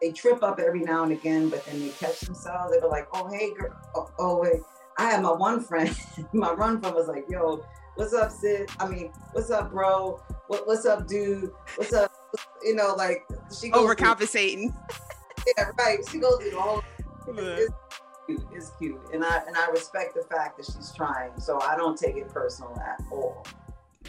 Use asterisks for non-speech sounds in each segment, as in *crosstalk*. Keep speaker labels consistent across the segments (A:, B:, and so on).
A: they trip up every now and again, but then they catch themselves. They go like, "Oh hey girl, oh, oh wait." I had my one friend, *laughs* my run friend was like, "Yo, what's up, sis? I mean, what's up, bro? What, what's up, dude? What's up?" You know, like
B: she goes overcompensating.
A: Through, *laughs* yeah, right. She goes through all. *laughs* It's cute. It's cute, and I and I respect the fact that she's trying. So I don't take it personal at all.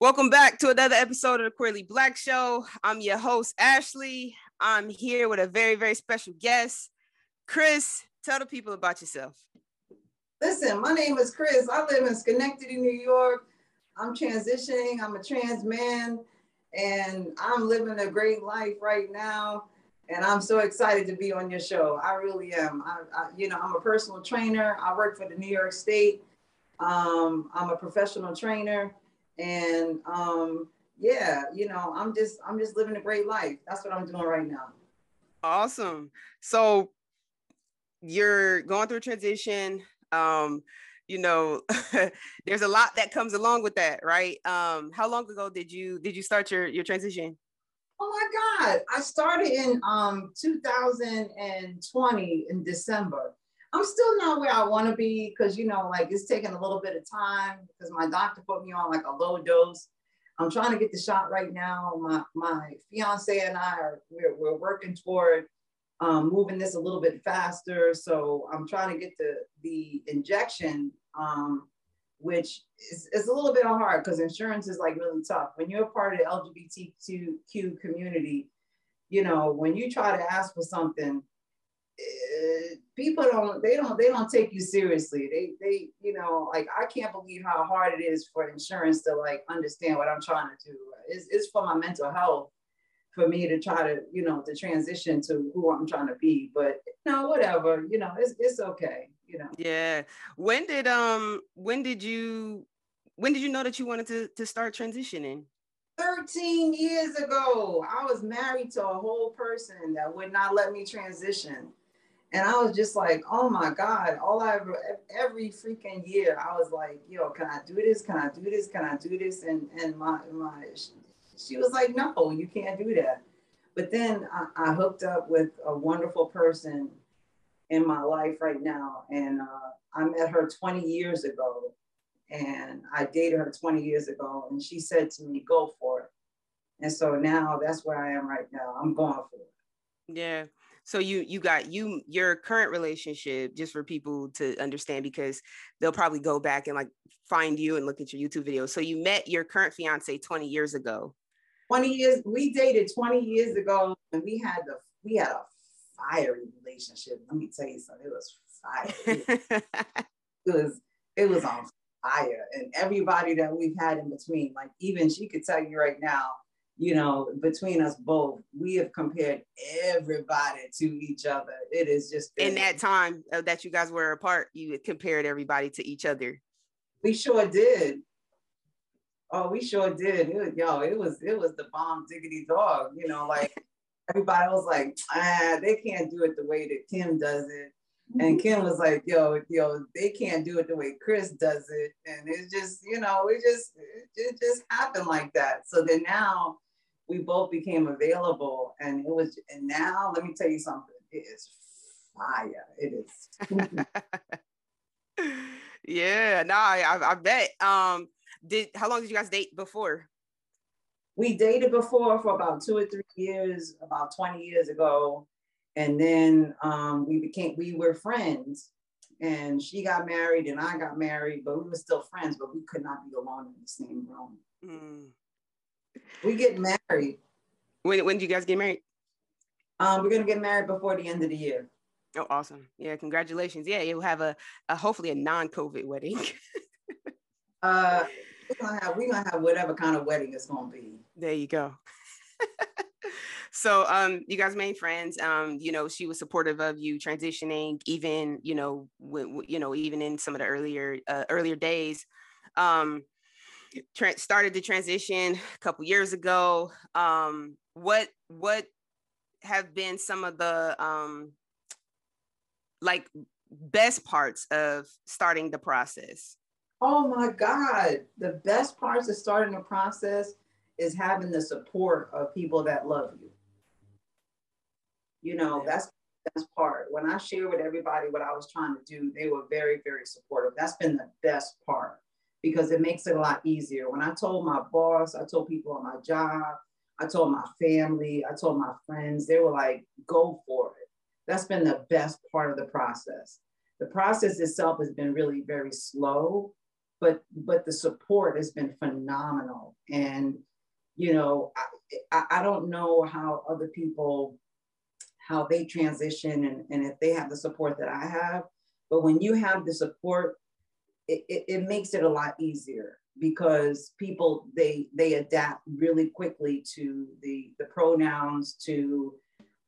B: Welcome back to another episode of the Queerly Blax Show. I'm your host, Ashley. I'm here with a very, very special guest. Chris, tell the people about yourself.
A: Listen, my name is Chris. I live in Schenectady, New York. I'm transitioning. I'm a trans man, and I'm living a great life right now. And I'm so excited to be on your show. I really am. I, I you know, I'm a personal trainer. I work for the New York State. Um, I'm a professional trainer and um, yeah, you know, I'm just I'm just living a great life. That's what I'm doing right now.
B: Awesome. So you're going through transition. Um, you know, *laughs* there's a lot that comes along with that, right? Um, how long ago did you did you start your your transition?
A: Oh my God, I started in um 2020 in December. I'm still not where I want to be because you know, like it's taking a little bit of time because my doctor put me on like a low dose. I'm trying to get the shot right now. My my fiance and I are we're, we're working toward um, moving this a little bit faster. So I'm trying to get the the injection, um, which is, is a little bit hard because insurance is like really tough. When you're a part of the LGBTQ community, you know, when you try to ask for something, people don't they don't they don't take you seriously. They they you know like i can't believe how hard it is for insurance to like understand what i'm trying to do. It's, it's for my mental health for me to try to you know to transition to who i'm trying to be. But no whatever you know it's, it's okay you know.
B: Yeah. When did um when did you when did you know that you wanted to to start transitioning?
A: 13 years ago. I was married to a whole person that would not let me transition and I was just like, oh my God, all I every freaking year, I was like, yo, can I do this? Can I do this? Can I do this? And, and my, my, she was like, no, you can't do that. But then I, I hooked up with a wonderful person in my life right now. And uh, I met her 20 years ago and I dated her 20 years ago. And she said to me, go for it. And so now that's where I am right now. I'm going for it.
B: Yeah so you you got you your current relationship just for people to understand because they'll probably go back and like find you and look at your youtube videos so you met your current fiance 20 years ago.
A: 20 years we dated 20 years ago and we had the we had a fiery relationship. Let me tell you something it was fire. It was *laughs* it was on fire and everybody that we've had in between like even she could tell you right now you know, between us both, we have compared everybody to each other. It is just
B: in that time uh, that you guys were apart, you compared everybody to each other.
A: We sure did. Oh, we sure did. It was, yo, it was it was the bomb diggity dog. You know, like *laughs* everybody was like, ah, they can't do it the way that Kim does it. And Kim was like, yo, yo, they can't do it the way Chris does it. And it's just, you know, it just it just happened like that. So then now we both became available and it was and now let me tell you something it is fire. It is *laughs*
B: yeah no I, I bet. Um did how long did you guys date before?
A: We dated before for about two or three years about 20 years ago. And then um, we became we were friends and she got married and i got married but we were still friends but we could not be alone in the same room. Mm. We get married.
B: When when do you guys get married?
A: Um, we're gonna get married before the end of the year.
B: Oh, awesome! Yeah, congratulations. Yeah, you'll have a, a hopefully a non-COVID wedding. *laughs*
A: uh, we're gonna have we're gonna have whatever kind of wedding it's gonna be.
B: There you go. *laughs* so um you guys made friends um you know she was supportive of you transitioning even you know w- you know even in some of the earlier uh, earlier days um tra- started the transition a couple years ago. Um what what have been some of the um like best parts of starting the process?
A: Oh my god the best parts of starting the process is having the support of people that love you. You know, that's the best part. When I share with everybody what I was trying to do, they were very, very supportive. That's been the best part because it makes it a lot easier. When I told my boss, I told people on my job, I told my family, I told my friends, they were like, go for it. That's been the best part of the process. The process itself has been really very slow, but but the support has been phenomenal. And you know, I, I don't know how other people how they transition and, and if they have the support that I have. But when you have the support, it, it, makes it a lot easier because people they they adapt really quickly to the the pronouns to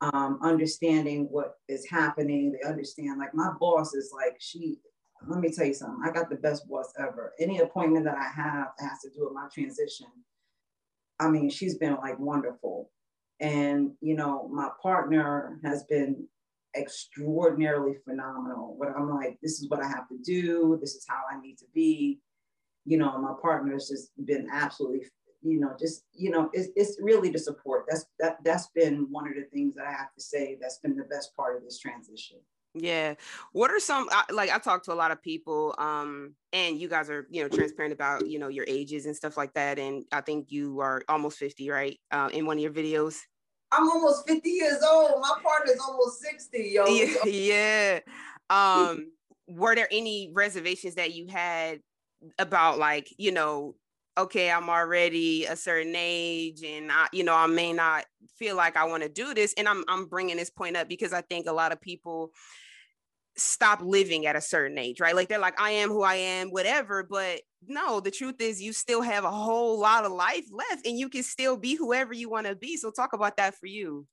A: um, understanding what is happening. They understand like my boss is like she let me tell you something i got the best boss ever. Any appointment that i have has to do with my transition i mean she's been like wonderful. And, you know, my partner has been extraordinarily phenomenal. But I'm like, this is what I have to do. This is how I need to be. You know, my partner has just been absolutely, you know, just, you know, it's, it's really the support. That's that that's been one of the things that I have to say that's been the best part of this transition.
B: Yeah. What are some like I talk to a lot of people um and you guys are, you know, transparent about, you know, your ages and stuff like that and I think you are almost 50, right? Uh, in one of your videos.
A: I'm almost 50 years old. My partner's almost 60, yo.
B: Yeah. yeah. Um were there any reservations that you had about like, you know, okay, I'm already a certain age and I, you know, I may not feel like I want to do this. And I'm, I'm bringing this point up because I think a lot of people stop living at a certain age, right? Like they're like, I am who I am, whatever. But no, the truth is you still have a whole lot of life left and you can still be whoever you want to be. So talk about that for you.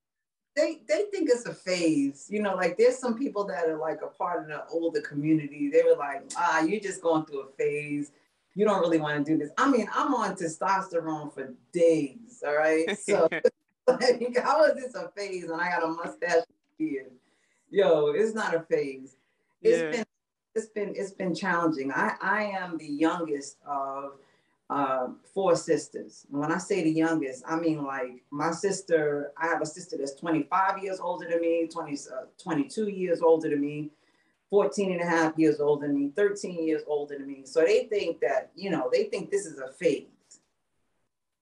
A: They, they think it's a phase, you know, like there's some people that are like a part of the older community. They were like, ah, you're just going through a phase you don't really want to do this. I mean, I'm on testosterone for days, all right? So *laughs* *laughs* like, how is this a phase and I got a mustache beard? Yo, it's not a phase. It's yeah. been it's been it's been challenging. I, I am the youngest of uh, four sisters. And when I say the youngest, I mean like my sister, I have a sister that's 25 years older than me, 20, uh, 22 years older than me. 14 and a half years older than me, 13 years older than me. So they think that, you know, they think this is a phase.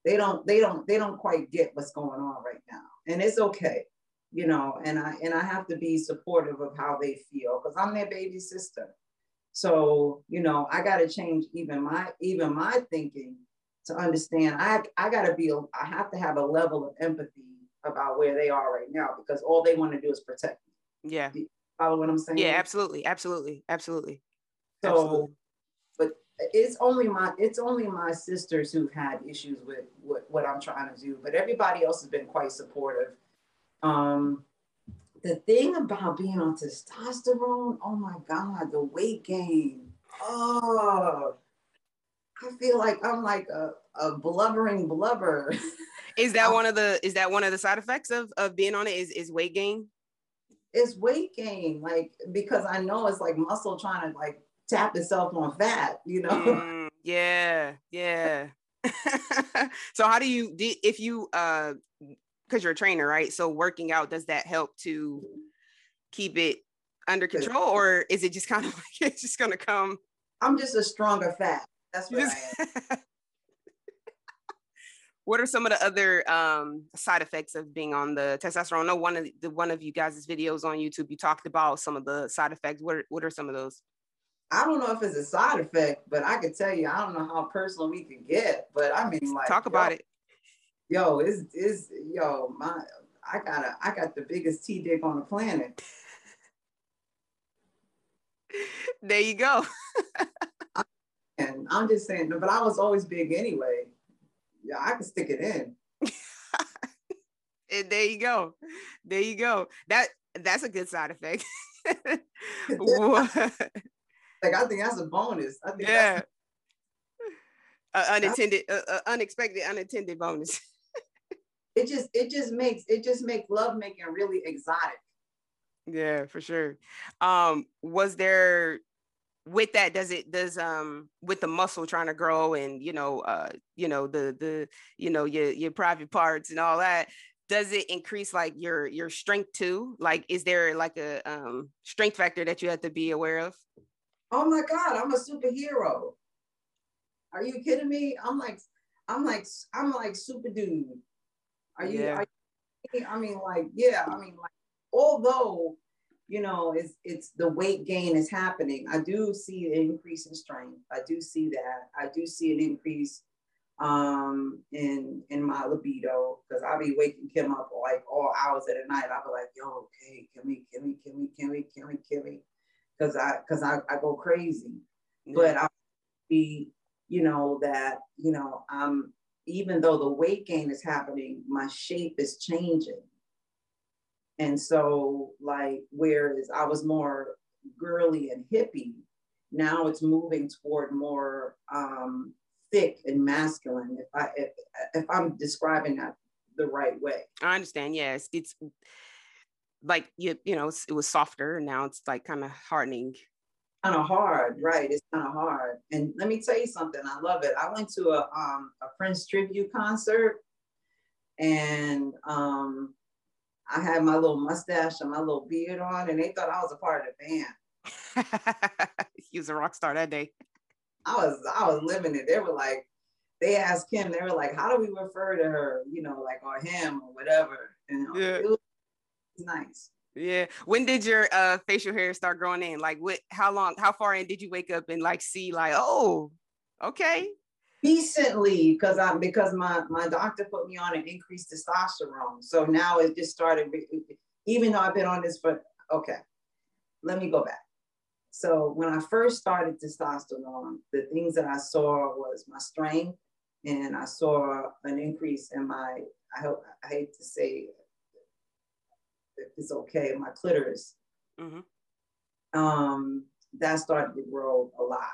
A: They don't, they don't, they don't quite get what's going on right now. And it's okay, you know, and I and I have to be supportive of how they feel because I'm their baby sister. So, you know, I gotta change even my even my thinking to understand I I gotta be I have to have a level of empathy about where they are right now because all they want to do is protect
B: me. Yeah.
A: Follow what I'm saying?
B: Yeah, absolutely, absolutely, absolutely.
A: So, absolutely. but it's only my it's only my sisters who've had issues with what, what I'm trying to do, but everybody else has been quite supportive. Um, the thing about being on testosterone, oh my God, the weight gain. Oh, I feel like I'm like a, a blubbering blubber. *laughs*
B: Is that one of the is that one of the side effects of, of being on it is, is weight gain?
A: it's weight gain, like because I know it's like muscle trying to like tap itself on fat, you know? Mm, *laughs*
B: yeah, yeah. *laughs* so how do you do if you uh because you're a trainer, right? So working out, does that help to keep it under control or is it just kind of *laughs* like it's just gonna come?
A: I'm just a stronger fat. That's what *laughs*
B: what are some of the other um, side effects of being on the testosterone? I know one of the one of you guys' videos on YouTube, you talked about some of the side effects. What are, what are some of those?
A: I don't know if it's a side effect, but I could tell you, I don't know how personal we can get, but I mean, like,
B: talk about it.
A: Yo, it's it's yo, my I got a I got the biggest T dick on the planet. *laughs*
B: there you go. *laughs*
A: and I'm just saying, but I was always big anyway yeah, I can stick it in. *laughs*
B: And there you go. There you go. That that's a good side effect.
A: like I think that's a bonus. I think
B: yeah. Uh, unintended, uh, uh, unexpected, unintended bonus.
A: It just it just makes it just makes love making really exotic.
B: Yeah, for sure. Um, was there with that does it does um with the muscle trying to grow and you know uh you know the the you know your your private parts and all that does it increase like your your strength too? Like is there like a um strength factor that you have to be aware of?
A: Oh my god i'm a superhero. Are you kidding me? I'm like i'm like i'm like super dude are you, yeah. are you i mean like yeah i mean like although you know, it's it's the weight gain is happening. I do see an increase in strength. I do see that. I do see an increase um in in my libido because I'll be waking Kim up like all hours of the night. I'll be like, yo, okay, can we, can we, can we, can we, can we, can we? Because I because I, I go crazy. Yeah. But I be, you know, that, you know, I'm even though the weight gain is happening, my shape is changing. And so, like, whereas I was more girly and hippie, now it's moving toward more um, thick and masculine. If I if, if I'm describing that the right way,
B: I understand. Yes, it's like you you know it was softer. Now it's like kind of hardening.
A: Kind of hard, right? It's kind of hard. And let me tell you something. I love it. I went to a um, a Prince tribute concert, and um, I had my little mustache and my little beard on, and they thought I was a part of the
B: band. *laughs* he was a rock star that day.
A: I was I was living it. They were like, they asked Kim, they were like, how do we refer to her? You know, like or him or whatever. And yeah. it was nice.
B: Yeah. When did your uh facial hair start growing in? Like what how long, how far in did you wake up and like see like, oh, okay,
A: Recently, because I'm because my my doctor put me on an increased testosterone. So now it just started. Even though I've been on this for okay, let me go back. So when I first started testosterone, the things that I saw was my strength, and I saw an increase in my. I hope I hate to say if it's okay, my clitoris. Mm-hmm. Um, that started to grow a lot.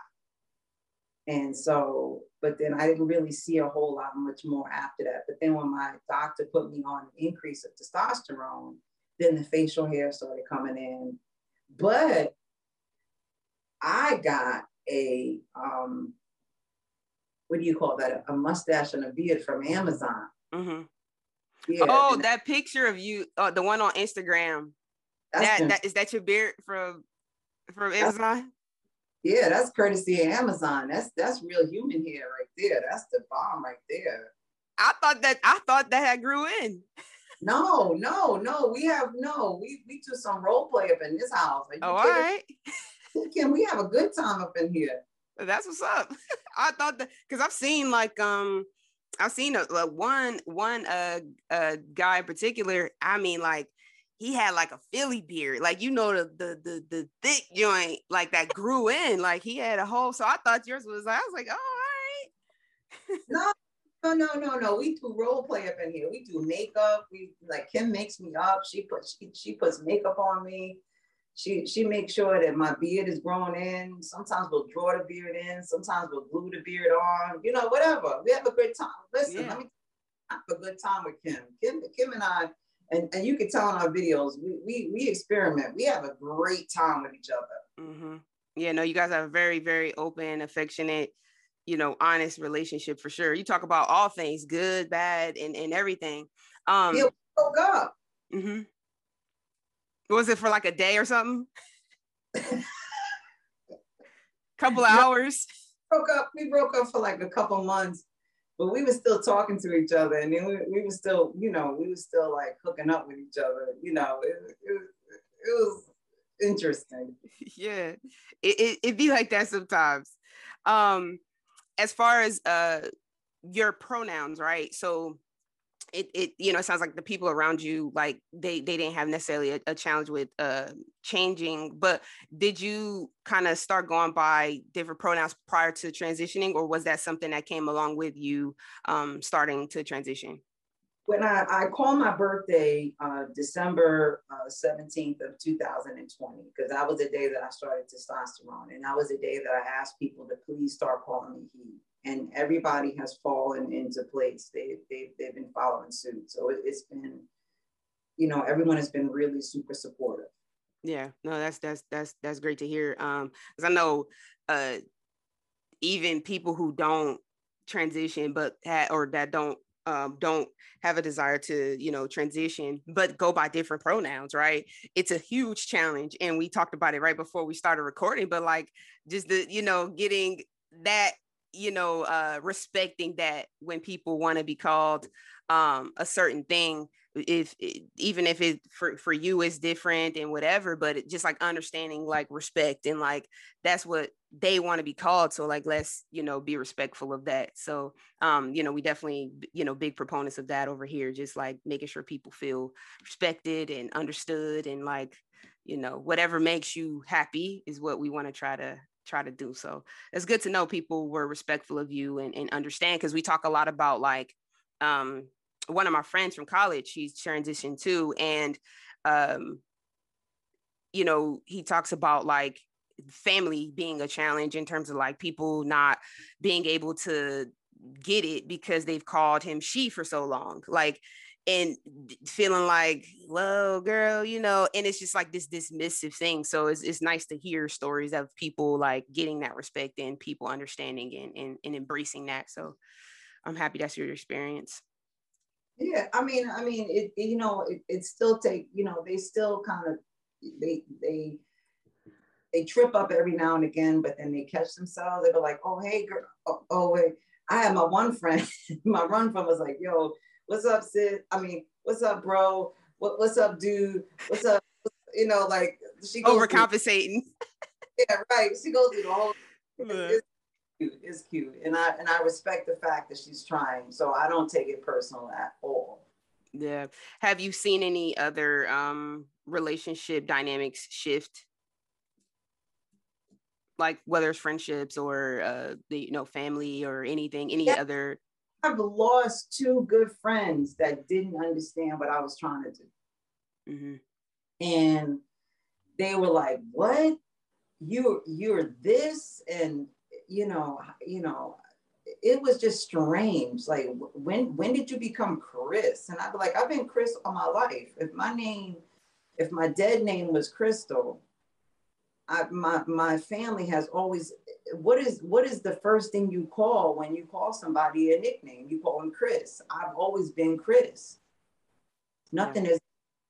A: And so, but then I didn't really see a whole lot much more after that. But then when my doctor put me on an increase of testosterone, then the facial hair started coming in. But I got a, um, what do you call that? A mustache and a beard from Amazon.
B: Mm-hmm. Yeah, oh, that picture of you, uh, the one on Instagram. That, been, that is that your beard from from Amazon?
A: Yeah, that's courtesy of Amazon. That's that's real human hair right there. That's the bomb right there.
B: I thought that I thought that had grew in.
A: No, no, no. We have no. We we do some role play up in this house.
B: Oh, all right.
A: Can *laughs* we have a good time up in here?
B: That's what's up. *laughs* I thought that because I've seen like um I've seen a, one one uh uh guy in particular. I mean like he had like a Philly beard, like you know the the the, the thick joint, like that grew in, like he had a whole. So I thought yours was. I was like, oh,
A: all right. no, no, no, no, no. We do role play up in here. We do makeup. We like Kim makes me up. She puts she, she puts makeup on me. She she makes sure that my beard is growing in. Sometimes we'll draw the beard in. Sometimes we'll glue the beard on. You know, whatever. We have a good time. Listen, yeah. let me have a good time with Kim. Kim Kim and I and, and you can tell in our videos, we, we, we experiment. We have a great time with each other.
B: Mm-hmm. Yeah, no, you guys have a very, very open, affectionate, you know, honest relationship for sure. You talk about all things, good, bad, and, and everything. Um,
A: yeah, broke up.
B: Mm-hmm. Was it for like a day or something? *laughs* couple hours.
A: Broke up. We broke up for like a couple months but we were still talking to each other and then we, we were still you know we were still like hooking up with each other you know it, it, it was interesting *laughs*
B: yeah it, it, it be like that sometimes um as far as uh your pronouns right so it, it you know it sounds like the people around you like they they didn't have necessarily a, a challenge with uh changing but did you kind of start going by different pronouns prior to transitioning or was that something that came along with you um starting to transition
A: when I, I call my birthday uh, December uh, 17th of 2020, because that was the day that I started testosterone. And that was the day that I asked people to please start calling me he. And everybody has fallen into place. They, they, they've been following suit. So it, it's been, you know, everyone has been really super supportive.
B: Yeah, no, that's that's that's that's great to hear. Um, because I know uh even people who don't transition but had or that don't um, don't have a desire to you know transition but go by different pronouns right it's a huge challenge and we talked about it right before we started recording but like just the you know getting that you know uh respecting that when people want to be called um a certain thing if even if it for, for you is different and whatever but it, just like understanding like respect and like that's what they want to be called so like let's you know be respectful of that. So um you know we definitely you know big proponents of that over here just like making sure people feel respected and understood and like you know whatever makes you happy is what we want to try to try to do so it's good to know people were respectful of you and, and understand because we talk a lot about like um one of my friends from college he's transitioned too and um you know he talks about like family being a challenge in terms of like people not being able to get it because they've called him she for so long like and feeling like well girl you know and it's just like this dismissive thing so it's, it's nice to hear stories of people like getting that respect and people understanding and, and, and embracing that so i'm happy that's your experience
A: yeah, I mean, I mean, it, you know, it, it still take, you know, they still kind of they they they trip up every now and again, but then they catch themselves. They go like, oh hey girl, oh, oh wait. I had my one friend, *laughs* my run friend was like, yo, what's up, sis? I mean, what's up, bro? What, what's up, dude? What's up? You know, like
B: she goes overcompensating.
A: Through, *laughs* yeah, right. She goes through the whole *laughs* cute. It's cute, and I and I respect the fact that she's trying. So I don't take it personal at all.
B: Yeah. Have you seen any other um relationship dynamics shift? Like whether it's friendships or uh the you know family or anything, any yeah. other
A: I've lost two good friends that didn't understand what I was trying to do. Mm-hmm. And they were like, What? You you're this and you know, you know, it was just strange. Like, when when did you become Chris? And I'd be like, I've been Chris all my life. If my name, if my dead name was Crystal, I, my my family has always. What is what is the first thing you call when you call somebody a nickname? You call them Chris. I've always been Chris. Nothing yeah. has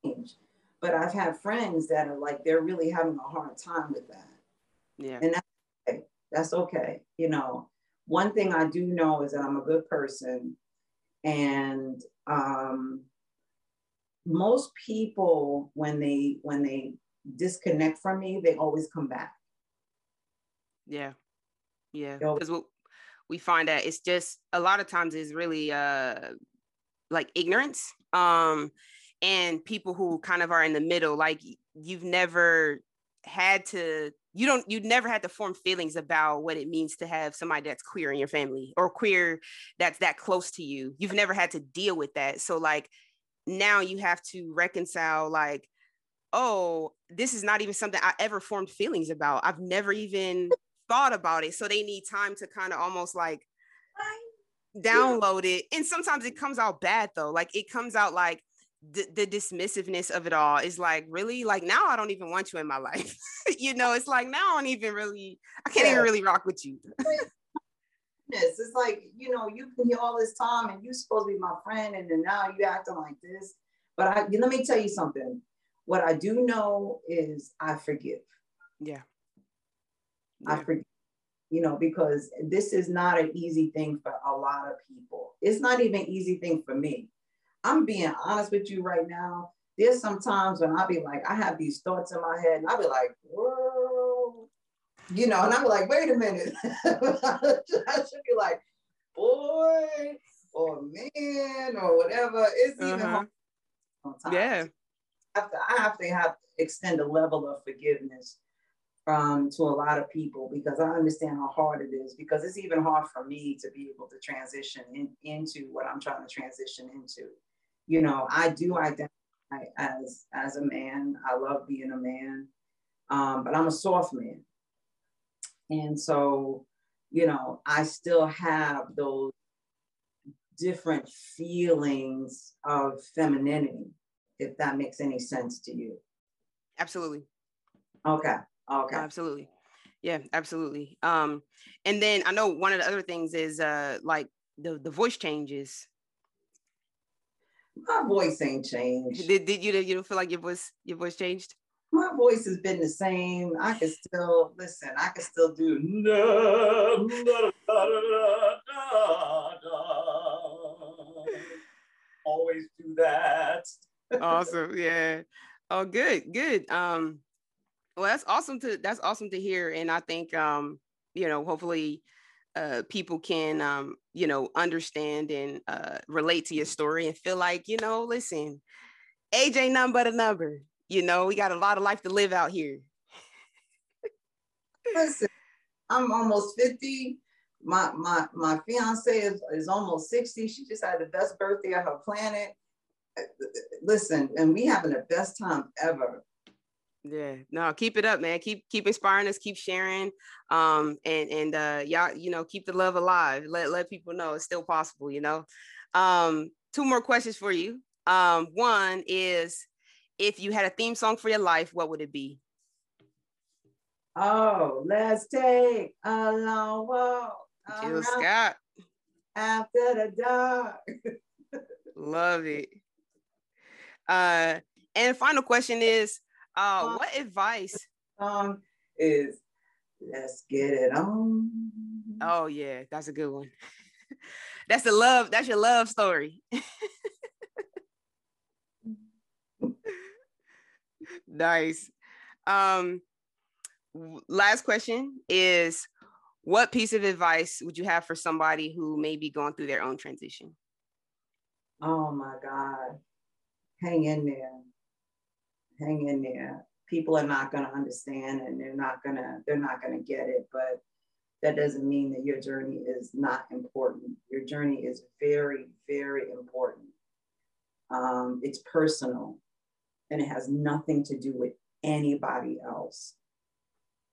A: changed. But I've had friends that are like they're really having a hard time with that. Yeah. And that's okay. that's okay. You know, one thing I do know is that I'm a good person. And um, most people, when they when they disconnect from me, they always come back.
B: Yeah. Yeah. Because we we find that it's just a lot of times is really uh like ignorance. Um and people who kind of are in the middle, like you've never had to you don't you never had to form feelings about what it means to have somebody that's queer in your family or queer that's that close to you you've never had to deal with that so like now you have to reconcile like oh this is not even something i ever formed feelings about i've never even thought about it so they need time to kind of almost like download it and sometimes it comes out bad though like it comes out like the, the dismissiveness of it all is like really like now I don't even want you in my life. *laughs* you know, it's like now I don't even really I can't yeah. even really rock with you. *laughs*
A: it's like you know you can hear all this time and you're supposed to be my friend and then now you acting like this. But I let me tell you something. What I do know is I forgive.
B: Yeah.
A: I forgive. You know, because this is not an easy thing for a lot of people. It's not even an easy thing for me I'm being honest with you right now. There's some times when I'll be like, I have these thoughts in my head, and I'll be like, whoa, you know, and I'm like, wait a minute. *laughs* I should be like, boy, or man, or whatever. It's uh-huh. even sometimes. Yeah. I have, to, I have to have extend a level of forgiveness um, to a lot of people because I understand how hard it is because it's even hard for me to be able to transition in, into what I'm trying to transition into you know, I do identify as as a man. I love being a man, um, but I'm a soft man, and so you know, I still have those different feelings of femininity, if that makes any sense to you.
B: Absolutely.
A: Okay. Okay.
B: Absolutely. Yeah, absolutely. Um, and then I know one of the other things is uh like the the voice changes.
A: My voice ain't changed.
B: Did, did you you don't feel like your voice your voice changed?
A: My voice has been the same. I can still listen. I can still do. Always do that.
B: awesome. Yeah. Oh, good. Good. Um, well, that's awesome to that's awesome to hear, and I think um, you know, hopefully, uh, people can um, you know, understand and uh, relate to your story and feel like you know, listen, age ain't nothing but a number. You know, we got a lot of life to live out here. *laughs*
A: listen, I'm almost fifty. My my my fiance is, is almost sixty. She just had the best birthday on her planet. Listen, and we having the best time ever
B: yeah, no, keep it up, man. Keep keep inspiring us, keep sharing. Um, and and uh y'all, you know, keep the love alive. Let let people know it's still possible, you know. Um, two more questions for you. Um, one is if you had a theme song for your life, what would it be?
A: Oh, let's take a long walk.
B: Jill Scott.
A: After the dark. *laughs*
B: Love it. Uh, and final question is uh, what advice?
A: Um, is let's get it on.
B: Oh yeah, that's a good one. *laughs* that's the love. That's your love story. *laughs* nice. Um, last question is what piece of advice would you have for somebody who may be going through their own transition?
A: Oh my God. Hang in there hang in there. People are not going to understand and they're not going to they're not going to get it, but that doesn't mean that your journey is not important. Your journey is very, very important. Um, it's personal and it has nothing to do with anybody else.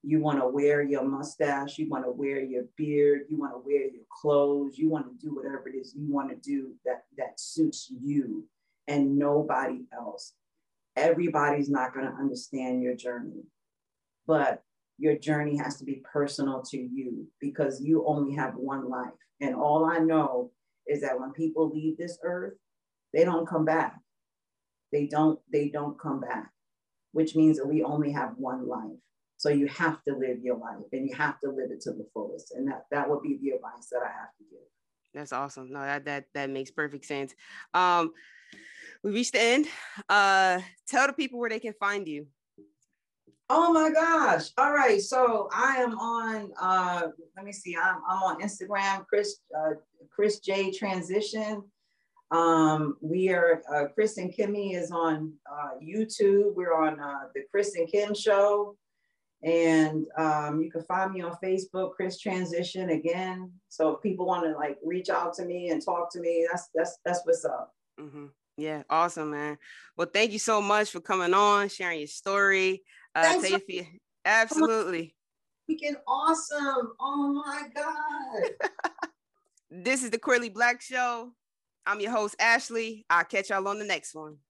A: You want to wear your mustache, you want to wear your beard, you want to wear your clothes, you want to do whatever it is you want to do that that suits you and nobody else everybody's not going to understand your journey, but your journey has to be personal to you because you only have one life. And all I know is that when people leave this earth, they don't come back. They don't, they don't come back, which means that we only have one life. So you have to live your life and you have to live it to the fullest. And that that would be the advice that I have to give.
B: That's awesome. No, that that that makes perfect sense. Um, we reached the end. Uh, tell the people where they can find you.
A: Oh my gosh. All right. So I am on, uh, let me see, I'm, I'm on Instagram, Chris, uh, Chris Jay Transition. Um, we are, uh, Chris and Kimmy is on uh, YouTube. We're on uh, the Chris and Kim Show. And um, you can find me on Facebook, Chris Transition again. So if people want to like reach out to me and talk to me, that's that's that's what's up.
B: Mm-hmm. Yeah, awesome, man. Well, thank you so much for coming on, sharing your story. Uh, tell you, absolutely.
A: Freaking awesome. Oh my God. *laughs*
B: this is the Queerly Blax Show. I'm your host, Ashley. I'll catch y'all on the next one.